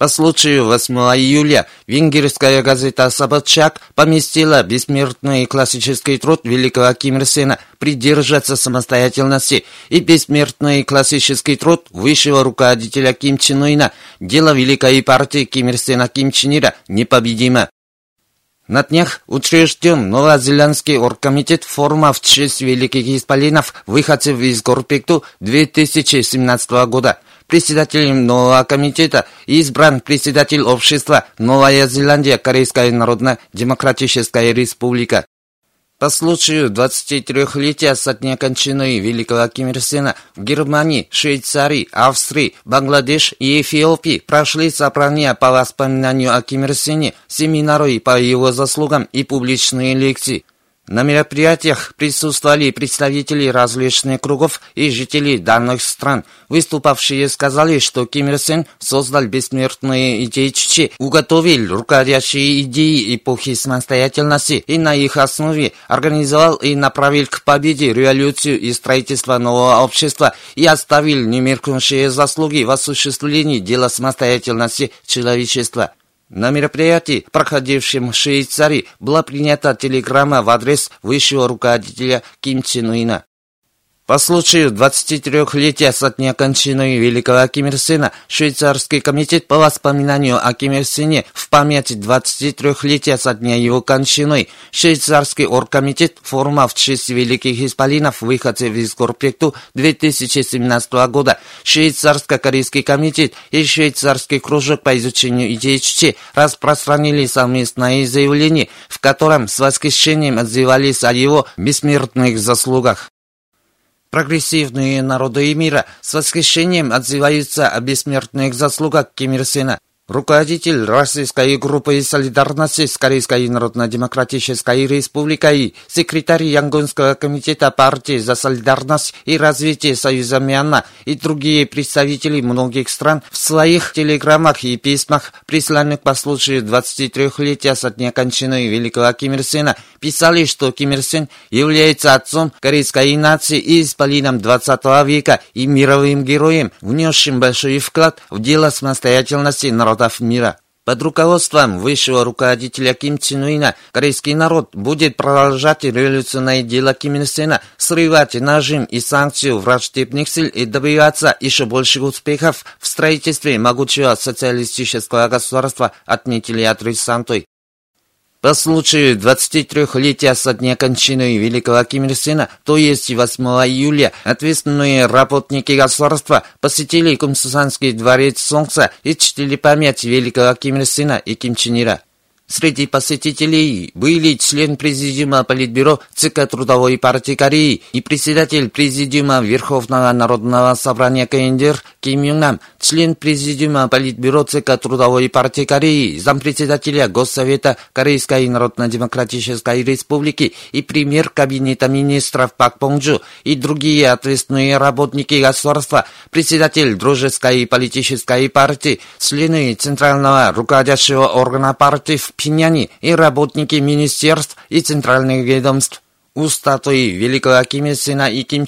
По случаю 8 июля венгерская газета «Собчак» поместила бессмертный классический труд великого Ким «Придержаться самостоятельности» и бессмертный классический труд высшего руководителя Ким Чен Ына. «Дело великой партии Ким Ким Чен Ира непобедимо». На днях учрежден Новозеландский оргкомитет форума в честь великих исполинов, выходцев из Горпекту 2017 года – Председателем нового комитета избран председатель общества Новая Зеландия Корейская Народно-Демократическая Республика. По случаю 23-летия со дня кончины Великого Ким Ир Сена в Германии, Швейцарии, Австрии, Бангладеш и Эфиопии прошли собрания по воспоминанию о Ким Ир Сене, семинары по его заслугам и публичные лекции. На мероприятиях присутствовали представители различных кругов и жители данных стран. Выступавшие сказали, что Ким Ир Сен создал бессмертные идеи уготовил руководящие идеи эпохи самостоятельности и на их основе организовал и направил к победе революцию и строительство нового общества и оставил немеркнущие заслуги в осуществлении дела самостоятельности человечества. На мероприятии, проходившем в Швейцарии, была принята телеграмма в адрес высшего руководителя Ким Чен Ына. По случаю 23-летия со дня кончины великого Ким Ир Сена, швейцарский комитет по воспоминанию о Ким Ир Сене в память 23-летия со дня его кончины, швейцарский оргкомитет форума в честь великих исполинов выходцев из Горпекту 2017 года, швейцарско-корейский комитет и швейцарский кружок по изучению идей Чичи распространили совместное заявление, в котором с восхищением отзывались о его бессмертных заслугах. Прогрессивные народы мира с восхищением отзываются о бессмертных заслугах Ким Ир Сена – Руководитель российской группы солидарности с Корейской Народно-Демократической Республикой, секретарь Янгонского комитета партии за солидарность и развитие Союза Мьянма и другие представители многих стран в своих телеграммах и письмах, присланных по случаю 23-летия со дня кончины великого Ким Ир Сена, писали, что Ким Ир Сен является отцом корейской нации и исполином 20 века и мировым героем, внесшим большой вклад в дело самостоятельности народов мира. Под руководством высшего руководителя Ким Чен Уина корейский народ будет продолжать революционное дело Ким Ир Сена, срывать нажим и санкцию враждебных сил и добиваться еще больших успехов в строительстве могучего социалистического государства, отметили адресанты. По случаю 23-летия со дня кончины великого Ким Ир Сена, то есть 8 июля, ответственные работники государства посетили Кумсусанский дворец Солнца и чтили память великого Ким Ир Сена и Ким Чен Ира. Среди посетителей были член Президиума Политбюро ЦК Трудовой партии Кореи и председатель Президиума Верховного Народного Собрания КНДР Ким Юн Нам, член Президиума Политбюро ЦК Трудовой партии Кореи, зампредседателя Госсовета Корейской Народно-Демократической Республики и премьер Кабинета министров Пак Понджу и другие ответственные работники государства, председатель Дружеской политической партии, члены Центрального руководящего органа партии в пиняне и работники министерств и центральных ведомств. У статуи великого Ким Ир Сена и Ким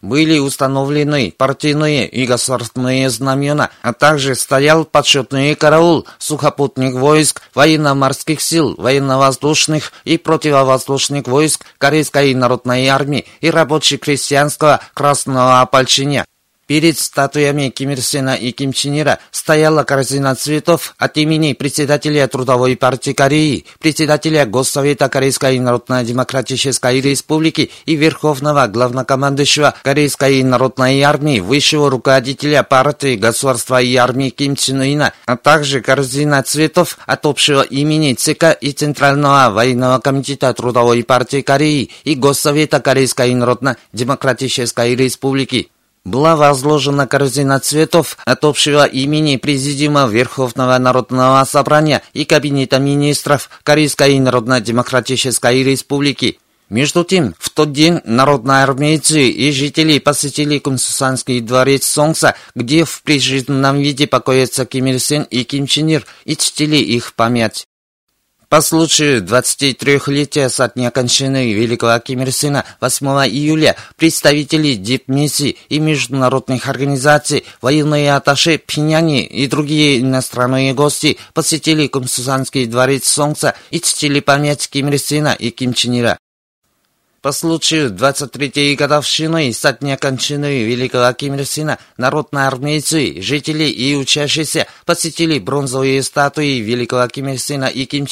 были установлены партийные и государственные знамена, а также стоял почетный караул сухопутных войск, военно-морских сил, военно-воздушных и противовоздушных войск Корейской народной армии и рабоче-крестьянского красного ополчения. Перед статуями Ким Ир Сена и Ким Чен Ира стояла корзина цветов от имени председателя Трудовой партии Кореи, председателя Госсовета Корейской Народно-Демократической Республики и Верховного главнокомандующего Корейской Народной армии, высшего руководителя партии государства и армии Ким Чен Ына, а также корзина цветов от общего имени ЦК и Центрального военного комитета Трудовой партии Кореи и Госсовета Корейской Народно-Демократической Республики была возложена корзина цветов от общего имени Президиума Верховного Народного Собрания и Кабинета Министров Корейской Народно-Демократической Республики. Между тем, в тот день народные армейцы и жители посетили Кунсусанский дворец Солнца, где в прижизненном виде покоятся Ким Ир Сен и Ким Чен Ир, и чтили их память. По случаю 23-летия со дня кончины великого Ким Ир Сена 8 июля представители дипмиссий и международных организаций, военные атташе Пиняни и другие иностранные гости посетили Кумсусанский дворец Солнца и чтили память Ким Ир Сена и Ким Чен Ира. По случаю 23-й годовщины со дня кончины великого Ким Ир Сена народные армейцы, жители и учащиеся посетили бронзовые статуи великого Ким Ир Сена и Ким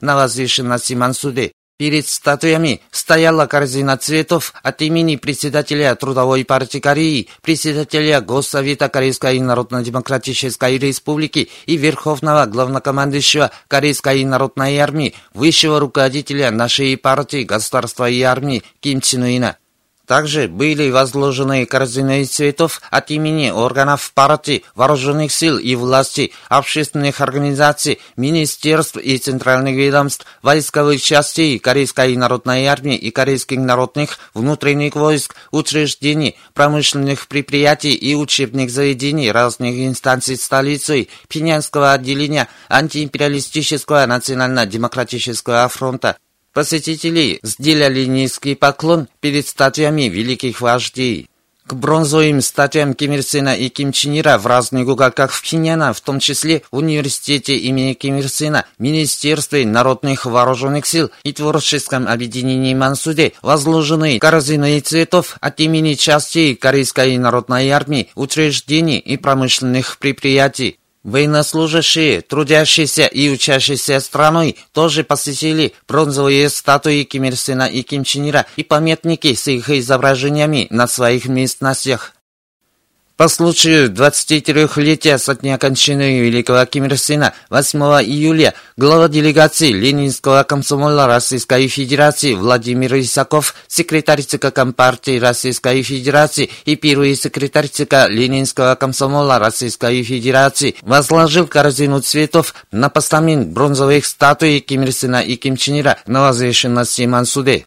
на возвышенности Мансуде. Перед статуями стояла корзина цветов от имени председателя Трудовой партии Кореи, председателя Госсовета Корейской Народно-Демократической Республики и Верховного главнокомандующего Корейской Народной Армии, высшего руководителя нашей партии, государства и армии Ким Чен Ына. Также были возложены корзины цветов от имени органов партии, вооруженных сил и власти, общественных организаций, министерств и центральных ведомств, войсковых частей Корейской народной армии и корейских народных внутренних войск, учреждений, промышленных предприятий и учебных заведений разных инстанций столицы, Пинянского отделения антиимпериалистического национально-демократического фронта, Посетители сделали низкий поклон перед статуями великих вождей. К бронзовым статуям Ким Ир Сена и Ким Чен Ира в разных уголках в Пхеньяна, в том числе в университете имени Ким Ир Сена, Министерстве народных вооруженных сил и творческом объединении Мансуде возложены корзины цветов от имени частей Корейской народной армии, учреждений и промышленных предприятий. Военнослужащие, трудящиеся и учащиеся страной тоже посетили бронзовые статуи Ким Ир Сена и Ким Чен Ира и памятники с их изображениями на своих местностях. По случаю 23-летия со дня кончины великого Ким Ир Сена 8 июля глава делегации Ленинского комсомола Российской Федерации Владимир Исаков, секретарь ЦК Компартии Российской Федерации и первый секретарь ЦК Ленинского комсомола Российской Федерации возложил корзину цветов на постамент бронзовых статуй Ким Ир Сена и Ким Чен Ира на возвышенности Мансуде.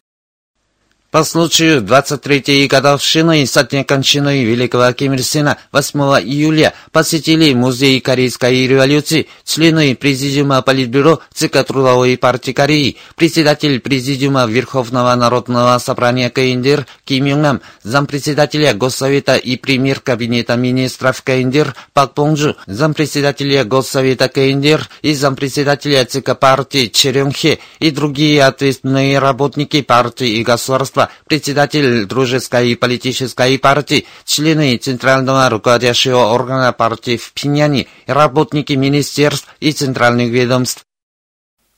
По случаю 23-й годовщины со дня кончины великого Ким Ир Сена 8 июля посетили музей Корейской революции, члены Президиума Политбюро ЦК Трудовой партии Кореи, председатель Президиума Верховного народного собрания КНДР Ким Юн Нам, зампредседателя Госсовета и премьер Кабинета министров КНДР Пак Понджу, зампредседателя Госсовета КНДР и зампредседателя ЦК партии Черен Хе и другие ответственные работники партии и государства Москва, председатель Дружеской политической партии, члены Центрального руководящего органа партии в Пиняне, работники министерств и центральных ведомств.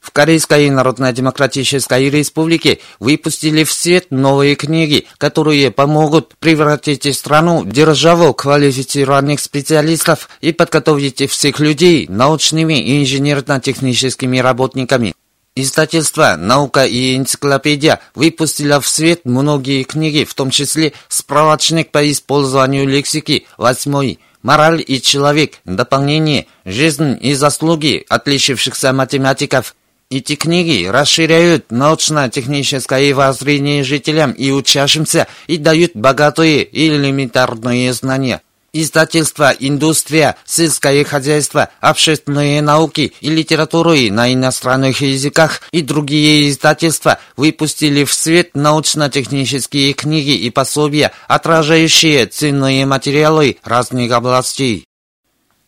В Корейской Народно-Демократической Республике выпустили в свет новые книги, которые помогут превратить страну в державу квалифицированных специалистов и подготовить всех людей научными и инженерно-техническими работниками. Издательство «Наука и энциклопедия» выпустило в свет многие книги, в том числе справочник по использованию лексики, восьмой, «Мораль и человек», дополнение, «Жизнь и заслуги отличившихся математиков». Эти книги расширяют научно-техническое воззрение жителям и учащимся и дают богатые и элементарные знания – Издательство «Индустрия», «Сельское хозяйство», «Общественные науки» и литературы на иностранных языках и другие издательства выпустили в свет научно-технические книги и пособия, отражающие ценные материалы разных областей.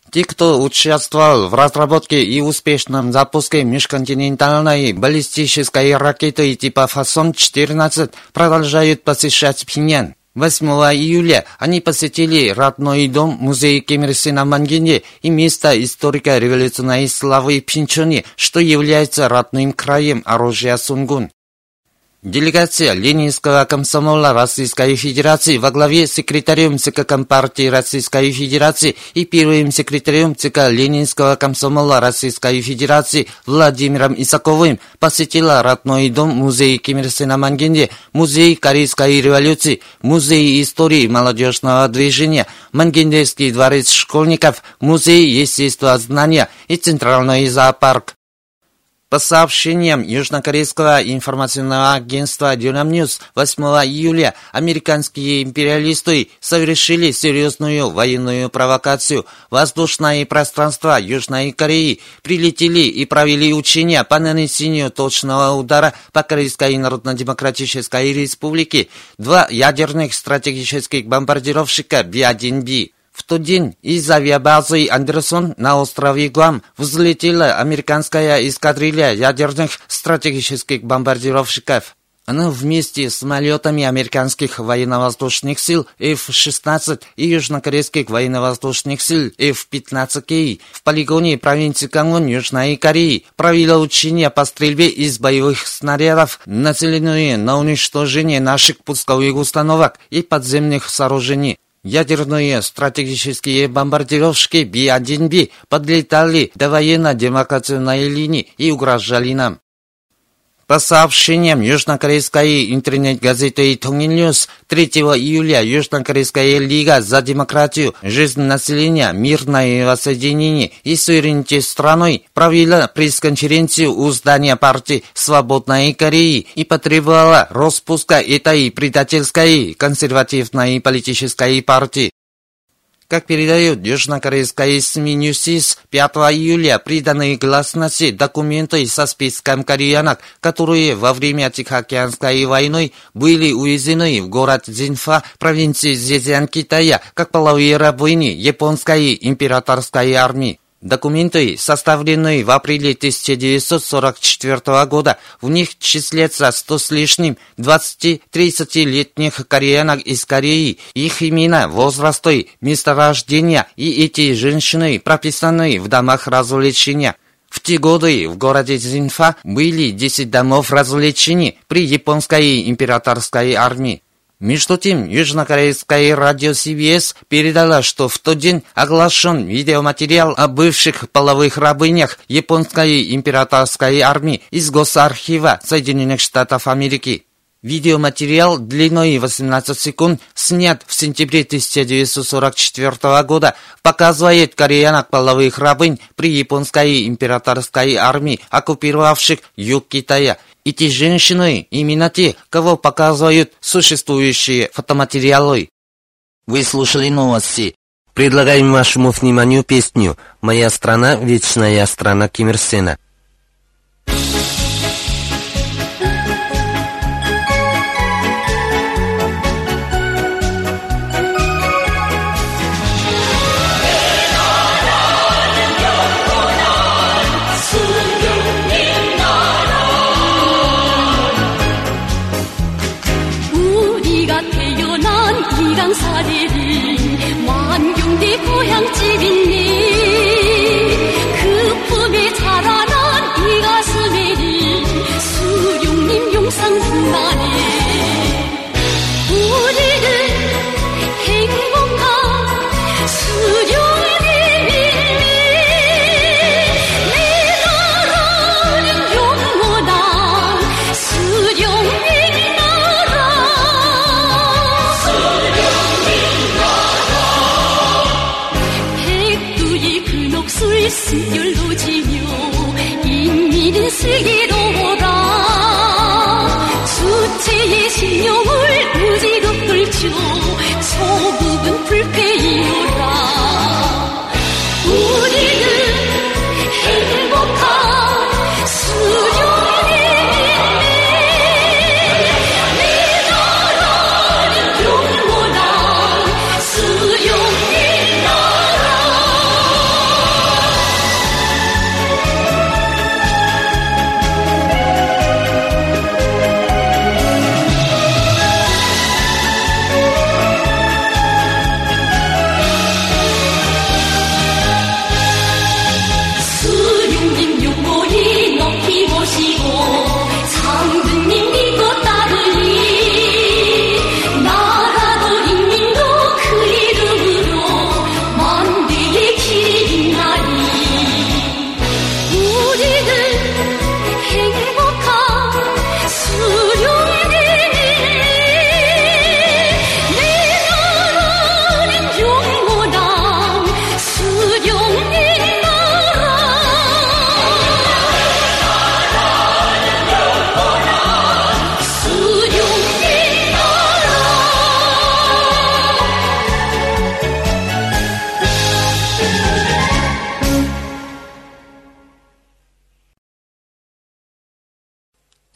Те, кто участвовал в разработке и успешном запуске межконтинентальной баллистической ракеты типа «Фасон-14», продолжают посещать Пхеньян. 8 июля они посетили родной дом музей Ким Ир Сена Мангине и место историка революционной славы Пинчони, что является родным краем оружия Сунгун. Делегация Ленинского комсомола Российской Федерации во главе с секретарем ЦК Компартии Российской Федерации и первым секретарем ЦК Ленинского комсомола Российской Федерации Владимиром Исаковым посетила родной дом музей Ким Ир Сена Мангенде, музей Корейской революции, музей истории молодежного движения, Мангендейский дворец школьников, музей естествознания и центральный зоопарк. По сообщениям южнокорейского информационного агентства Dynam News, 8 июля американские империалисты совершили серьезную военную провокацию. Воздушное пространство Южной Кореи прилетели и провели учения по нанесению точного удара по Корейской Народно-Демократической Республике. Два ядерных стратегических бомбардировщика Би-1Би в тот день из авиабазы Андерсон на острове Гуам взлетела американская эскадрилья ядерных стратегических бомбардировщиков. Она вместе с самолетами американских военно-воздушных сил F-16 и южнокорейских военно-воздушных сил F-15K в полигоне провинции Кангон Южной Кореи провела учения по стрельбе из боевых снарядов, нацеленные на уничтожение наших пусковых установок и подземных сооружений. Ядерные стратегические бомбардировщики Би-1Би подлетали до военно-демократической линии и угрожали нам. По сообщениям южнокорейской интернет-газеты Тонгильнюс 3 июля Южнокорейская лига за демократию, жизнь населения, мирное воссоединение и суверенитет страной провела пресс-конференцию у здания партии «Свободной Кореи» и потребовала распуска этой предательской консервативной политической партии. Как передает южнокорейская СМИ Ньюсис, 5 июля приданы гласности документы со списком кореянок, которые во время Тихоокеанской войны были увезены в город Зинфа, провинции Зезян Китая, как половые рабыни японской императорской армии. Документы, составленные в апреле 1944 года, в них числятся 100 с лишним 20-30-летних кореянок из Кореи, их имена, возрасты, место рождения и эти женщины прописаны в домах развлечения. В те годы в городе Зинфа были 10 домов развлечений при японской императорской армии. Между тем, южнокорейское радио CBS передало, что в тот день оглашен видеоматериал о бывших половых рабынях японской императорской армии из Госархива Соединенных Штатов Америки. Видеоматериал длиной 18 секунд, снят в сентябре 1944 года, показывает кореянок половых рабынь при японской императорской армии, оккупировавших юг Китая. Эти женщины именно те, кого показывают существующие фотоматериалы. Вы слушали новости. Предлагаем вашему вниманию песню «Моя страна – вечная страна Ким 是有路只有一米零四。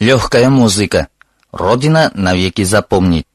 Легкая музыка. Родина навеки запомнит.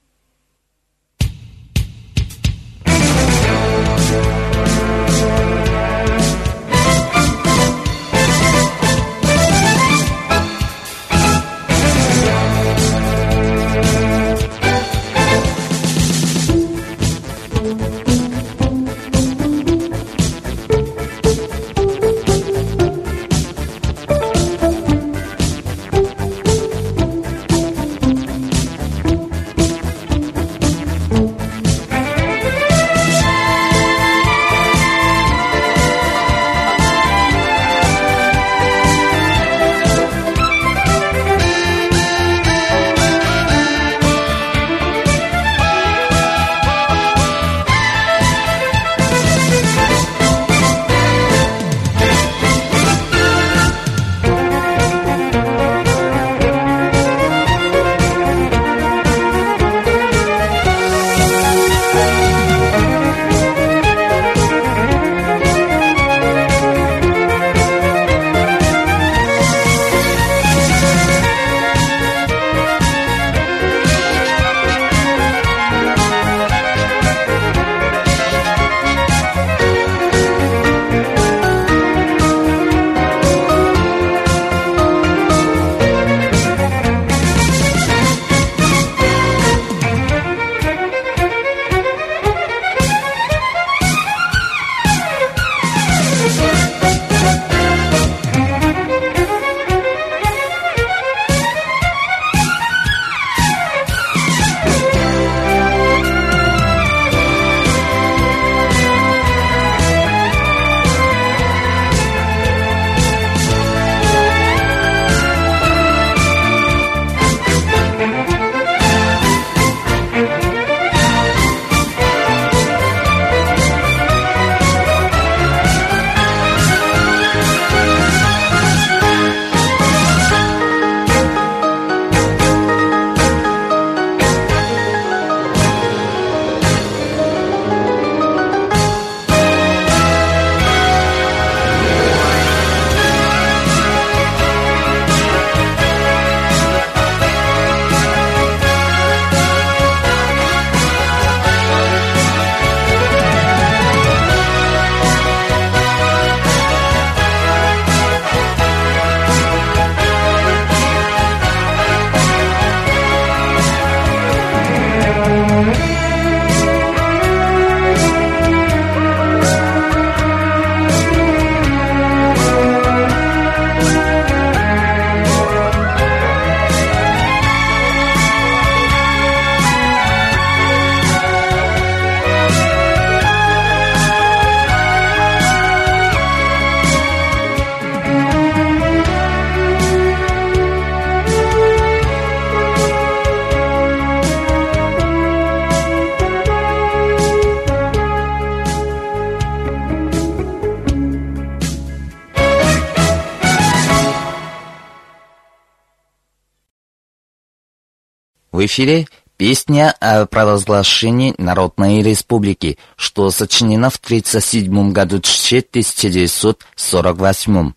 Эфире песня о провозглашении Народной Республики, что сочинена в 1937 году 1948.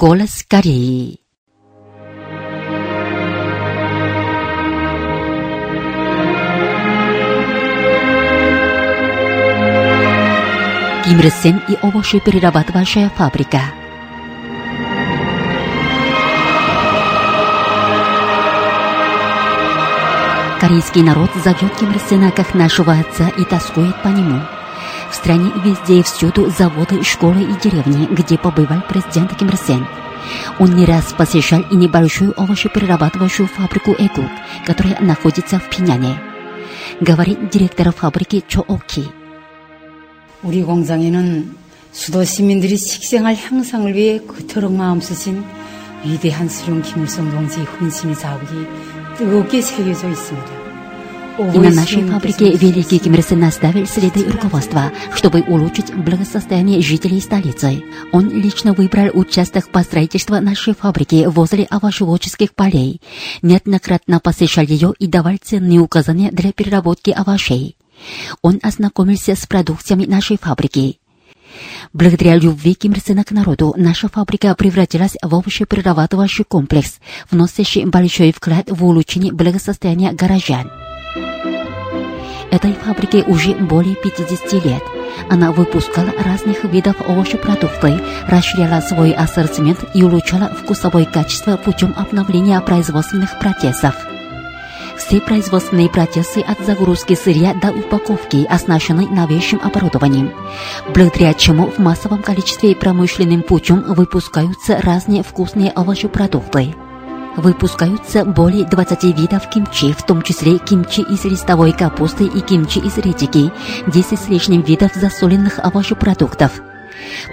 Голос Кореи. Ким Ир Сен и овощеперерабатывающая фабрика. Корейский народ зовет Ким Ир Сена как нашего отца и тоскует по нему. В стране везде и всюду заводы, школы и деревни, где побывал президент Ким Ир Сен. Он не раз посещал и небольшую овощеперерабатывающую фабрику «Эгук», которая находится в Пиняне. Говорит директор фабрики Чо Оки. 우리 공장에는 수도 시민들이 식생활 향상을 위해 그토록 마음 쓰신 위대한 수령 김일성 동지의 헌신의 자국이 뜨겁게 새겨져 있습니다. И на нашей фабрике Великий Ким Ир Сен наставил среды руководства, чтобы улучшить благосостояние жителей столицы. Он лично выбрал участок по строительству нашей фабрики возле овощеводческих полей. Неоднократно посещал ее и давал ценные указания для переработки овощей. Он ознакомился с продукциями нашей фабрики. Благодаря любви Ким Ир Сена к народу, наша фабрика превратилась в овощеперерабатывающий комплекс, вносящий большой вклад в улучшение благосостояния горожан. Этой фабрике уже более 50 лет. Она выпускала разных видов овощепродуктов, расширяла свой ассортимент и улучшала вкусовое качество путем обновления производственных процессов. Все производственные процессы от загрузки сырья до упаковки оснащены новейшим оборудованием, благодаря чему в массовом количестве промышленным путем выпускаются разные вкусные овощепродукты. Выпускаются более 20 видов кимчи, в том числе кимчи из листовой капусты и кимчи из редики, 10 с лишним видов засоленных овощепродуктов.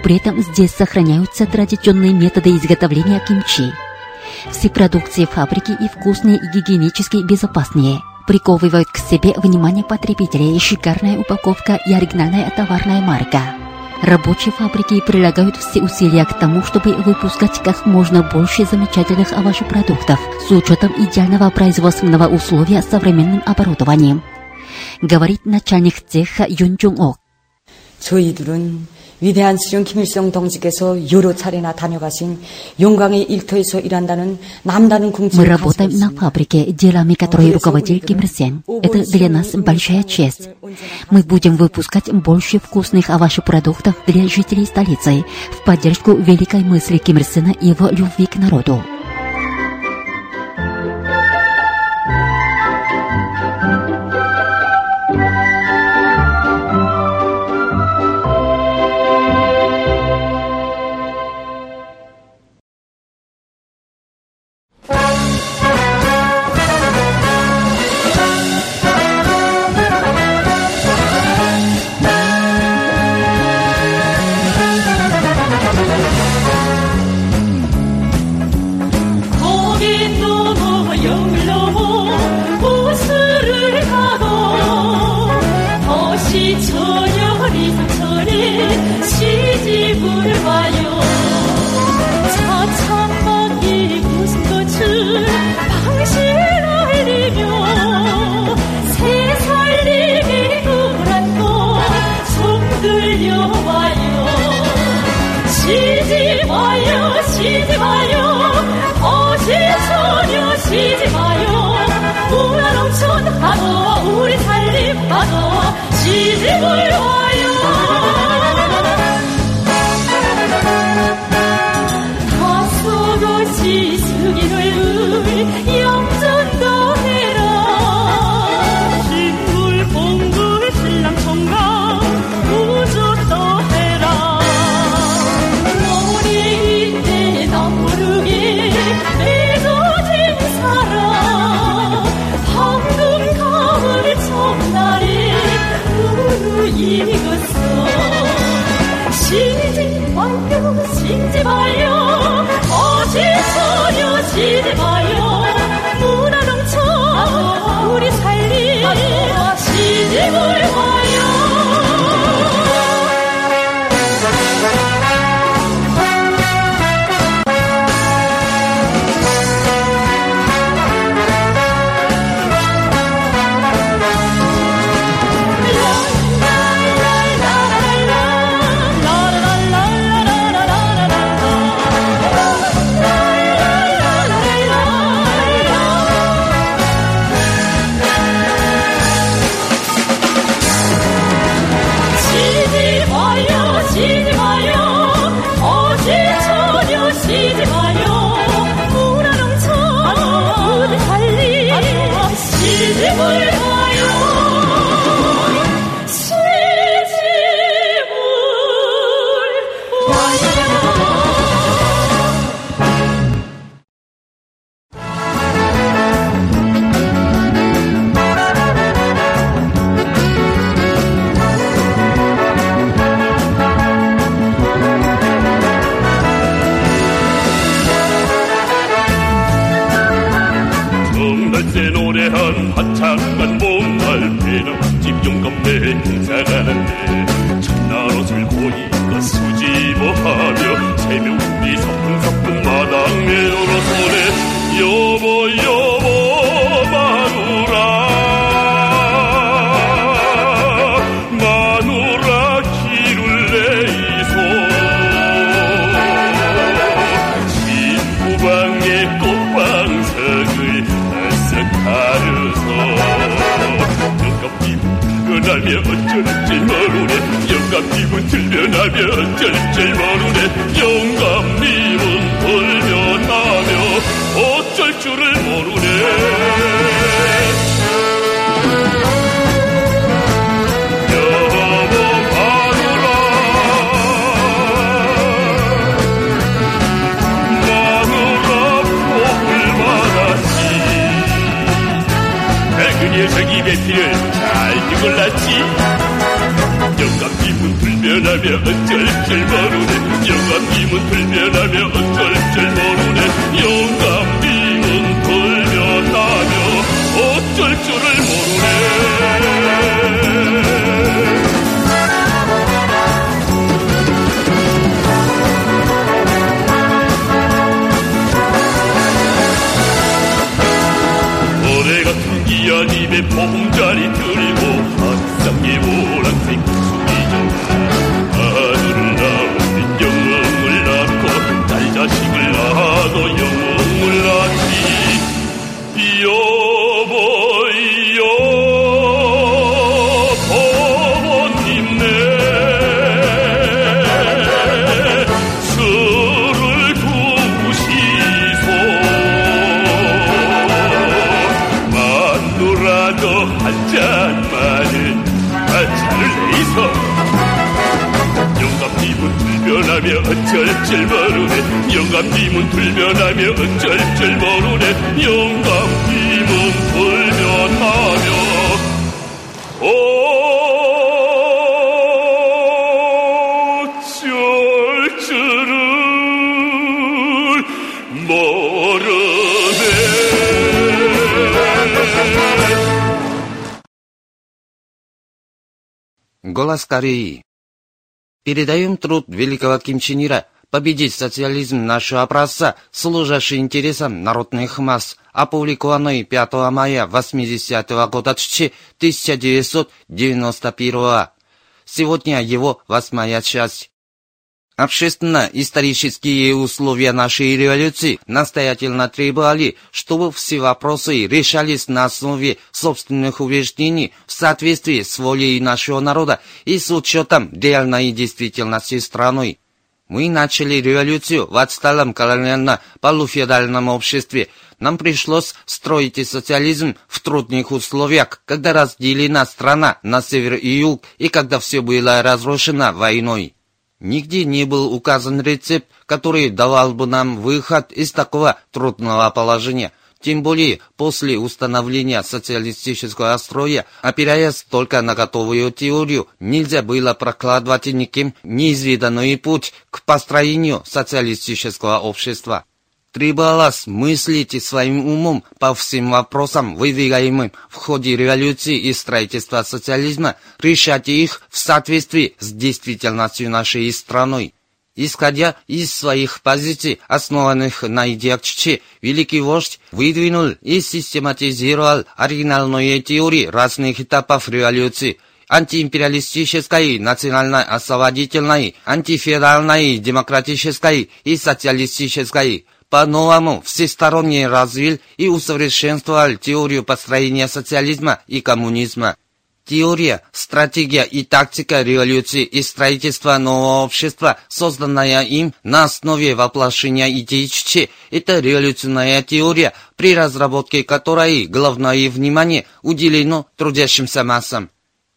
При этом здесь сохраняются традиционные методы изготовления кимчи. Все продукции фабрики и вкусные, и гигиенически безопасные. Приковывают к себе внимание потребителей шикарная упаковка и оригинальная товарная марка. Рабочие фабрики прилагают все усилия к тому, чтобы выпускать как можно больше замечательных овощепродуктов с учетом идеального производственного условия с современным оборудованием. Говорит начальник цеха Юн Чунг Ок. 저희들은 위대한 수령 김일성 동지께서 여러 차례나 다녀가신 영광의 일터에서 일한다는 남다른 Мы 궁지를 가지고 работаем на 있습니다. фабрике, делами которой руководил Ким Ир Сен. Это для нас большая честь. Мы будем выпускать больше вкусных овощепродуктов для жителей столицы в поддержку великой мысли Ким Ир Сена и его любви к народу. 지지 불러 길 바르네. 영감님은 불면 Голос Кореи. Передаем труд великого Ким Чен Ира победить социализм нашего образца, служащий интересам народных масс, опубликованный 5 мая 80 года 1991 Сегодня его восьмая часть. Общественно-исторические условия нашей революции настоятельно требовали, чтобы все вопросы решались на основе собственных убеждений в соответствии с волей нашего народа и с учетом реальной действительности страны. Мы начали революцию в отсталом колониально-полуфеодальном обществе. Нам пришлось строить социализм в трудных условиях, когда разделена страна на север и юг, и когда все было разрушено войной. Нигде не был указан рецепт, который давал бы нам выход из такого трудного положения. Тем более после установления социалистического строя, опираясь только на готовую теорию, нельзя было прокладывать никем неизведанный путь к построению социалистического общества. Требовалось мыслить своим умом по всем вопросам, выдвигаемым в ходе революции и строительства социализма, решать их в соответствии с действительностью нашей страны. Исходя из своих позиций, основанных на идеях Чичи, великий вождь выдвинул и систематизировал оригинальные теории разных этапов революции – антиимпериалистической, национально-освободительной, антифеодальной, демократической и социалистической – по-новому всесторонне развил и усовершенствовал теорию построения социализма и коммунизма. Теория, стратегия и тактика революции и строительства нового общества, созданная им на основе воплощения идей Чичи, это революционная теория, при разработке которой главное внимание уделено трудящимся массам.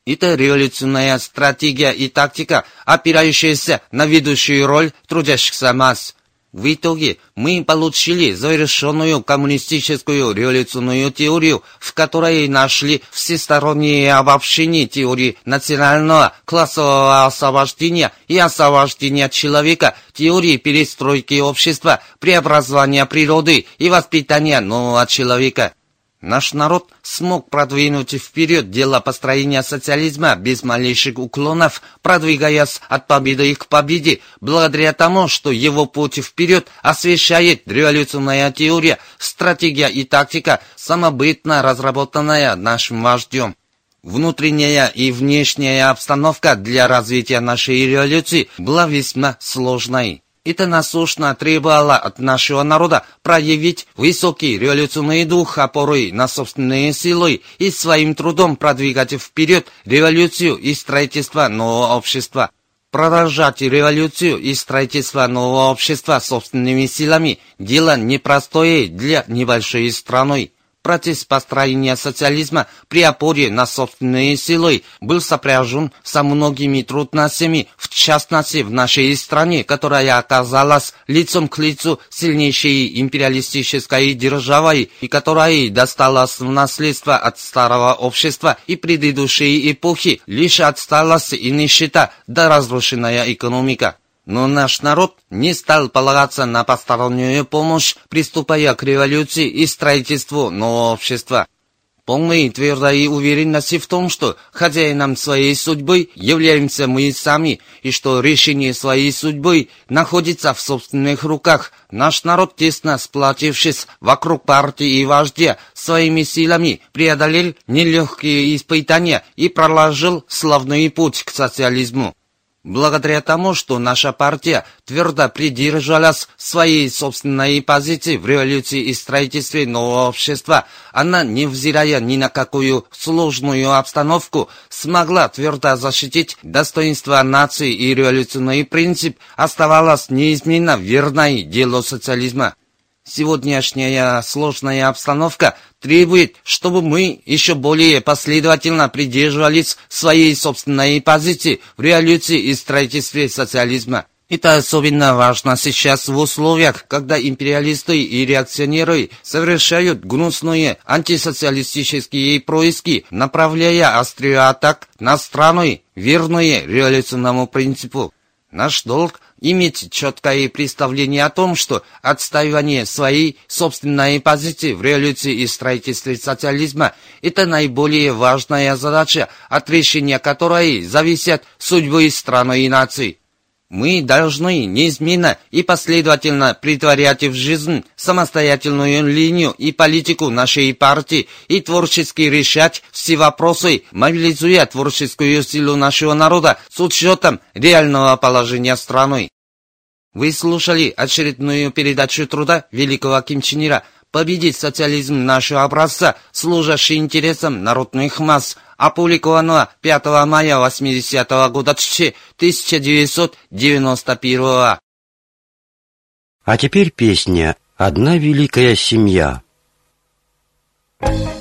Это революционная стратегия и тактика, опирающаяся на ведущую роль трудящихся масс. В итоге мы получили завершенную коммунистическую революционную теорию, в которой нашли всестороннее обобщение теории национального классового освобождения и освобождения человека, теории перестройки общества, преобразования природы и воспитания нового человека. Наш народ смог продвинуть вперед дело построения социализма без малейших уклонов, продвигаясь от победы к победе, благодаря тому, что его путь вперед освещает революционная теория, стратегия и тактика, самобытно разработанная нашим вождем. Внутренняя и внешняя обстановка для развития нашей революции была весьма сложной. Это насущно требовало от нашего народа проявить высокий революционный дух, опорой на собственные силы и своим трудом продвигать вперед революцию и строительство нового общества. Продолжать революцию и строительство нового общества собственными силами – дело непростое для небольшой страны. Процесс построения социализма при опоре на собственные силы был сопряжен со многими трудностями, в частности в нашей стране, которая оказалась лицом к лицу сильнейшей империалистической державой и которой досталась в наследство от старого общества и предыдущей эпохи, лишь отсталась и нищета да разрушенная экономика. Но наш народ не стал полагаться на постороннюю помощь, приступая к революции и строительству нового общества. Полной твердой уверенности в том, что хозяином своей судьбы являемся мы сами, и что решение своей судьбы находится в собственных руках, наш народ, тесно сплотившись вокруг партии и вождя, своими силами преодолел нелегкие испытания и проложил славный путь к социализму. Благодаря тому, что наша партия твердо придержалась своей собственной позиции в революции и строительстве нового общества, она, невзирая ни на какую сложную обстановку, смогла твердо защитить достоинство нации и революционный принцип оставалась неизменно верной делу социализма. Сегодняшняя сложная обстановка требует, чтобы мы еще более последовательно придерживались своей собственной позиции в революции и строительстве социализма. Это особенно важно сейчас в условиях, когда империалисты и реакционеры совершают гнусные антисоциалистические происки, направляя острые атак на страны, верные революционному принципу. Наш долг иметь четкое представление о том, что отстаивание своей собственной позиции в революции и строительстве социализма – это наиболее важная задача, от решения которой зависят судьбы страны и нации. Мы должны неизменно и последовательно притворять в жизнь самостоятельную линию и политику нашей партии и творчески решать все вопросы, мобилизуя творческую силу нашего народа с учетом реального положения страны. Вы слушали очередную передачу труда великого Ким Чен Ира «Победить социализм нашего образца, служащий интересам народных масс», опубликованного 5 мая 80 -го года 1991 -го. А теперь песня «Одна великая семья». 꽃피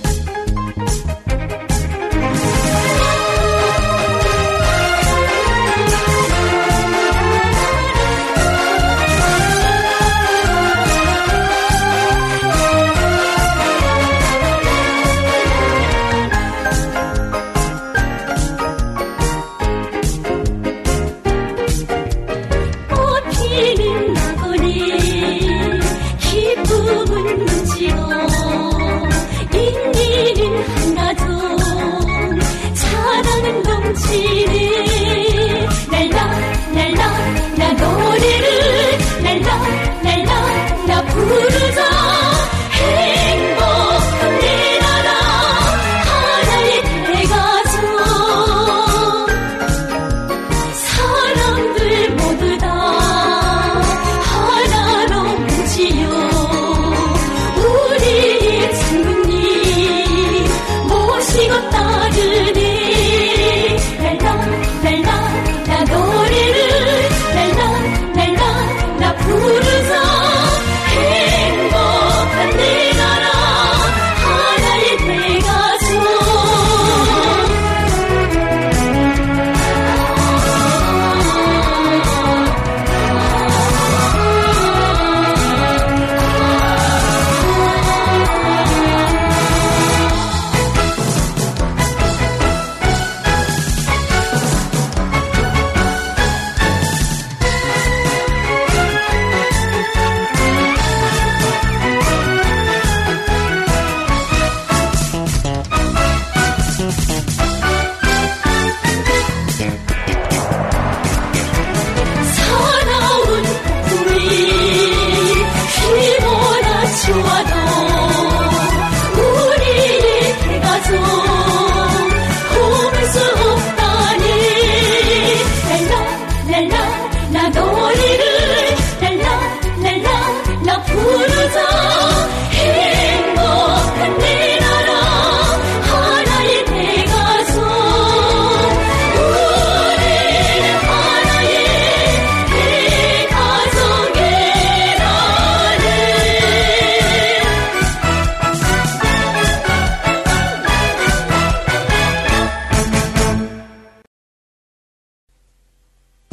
식었다는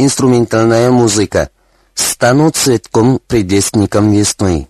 инструментальная музыка. Стану цветком предвестником весны.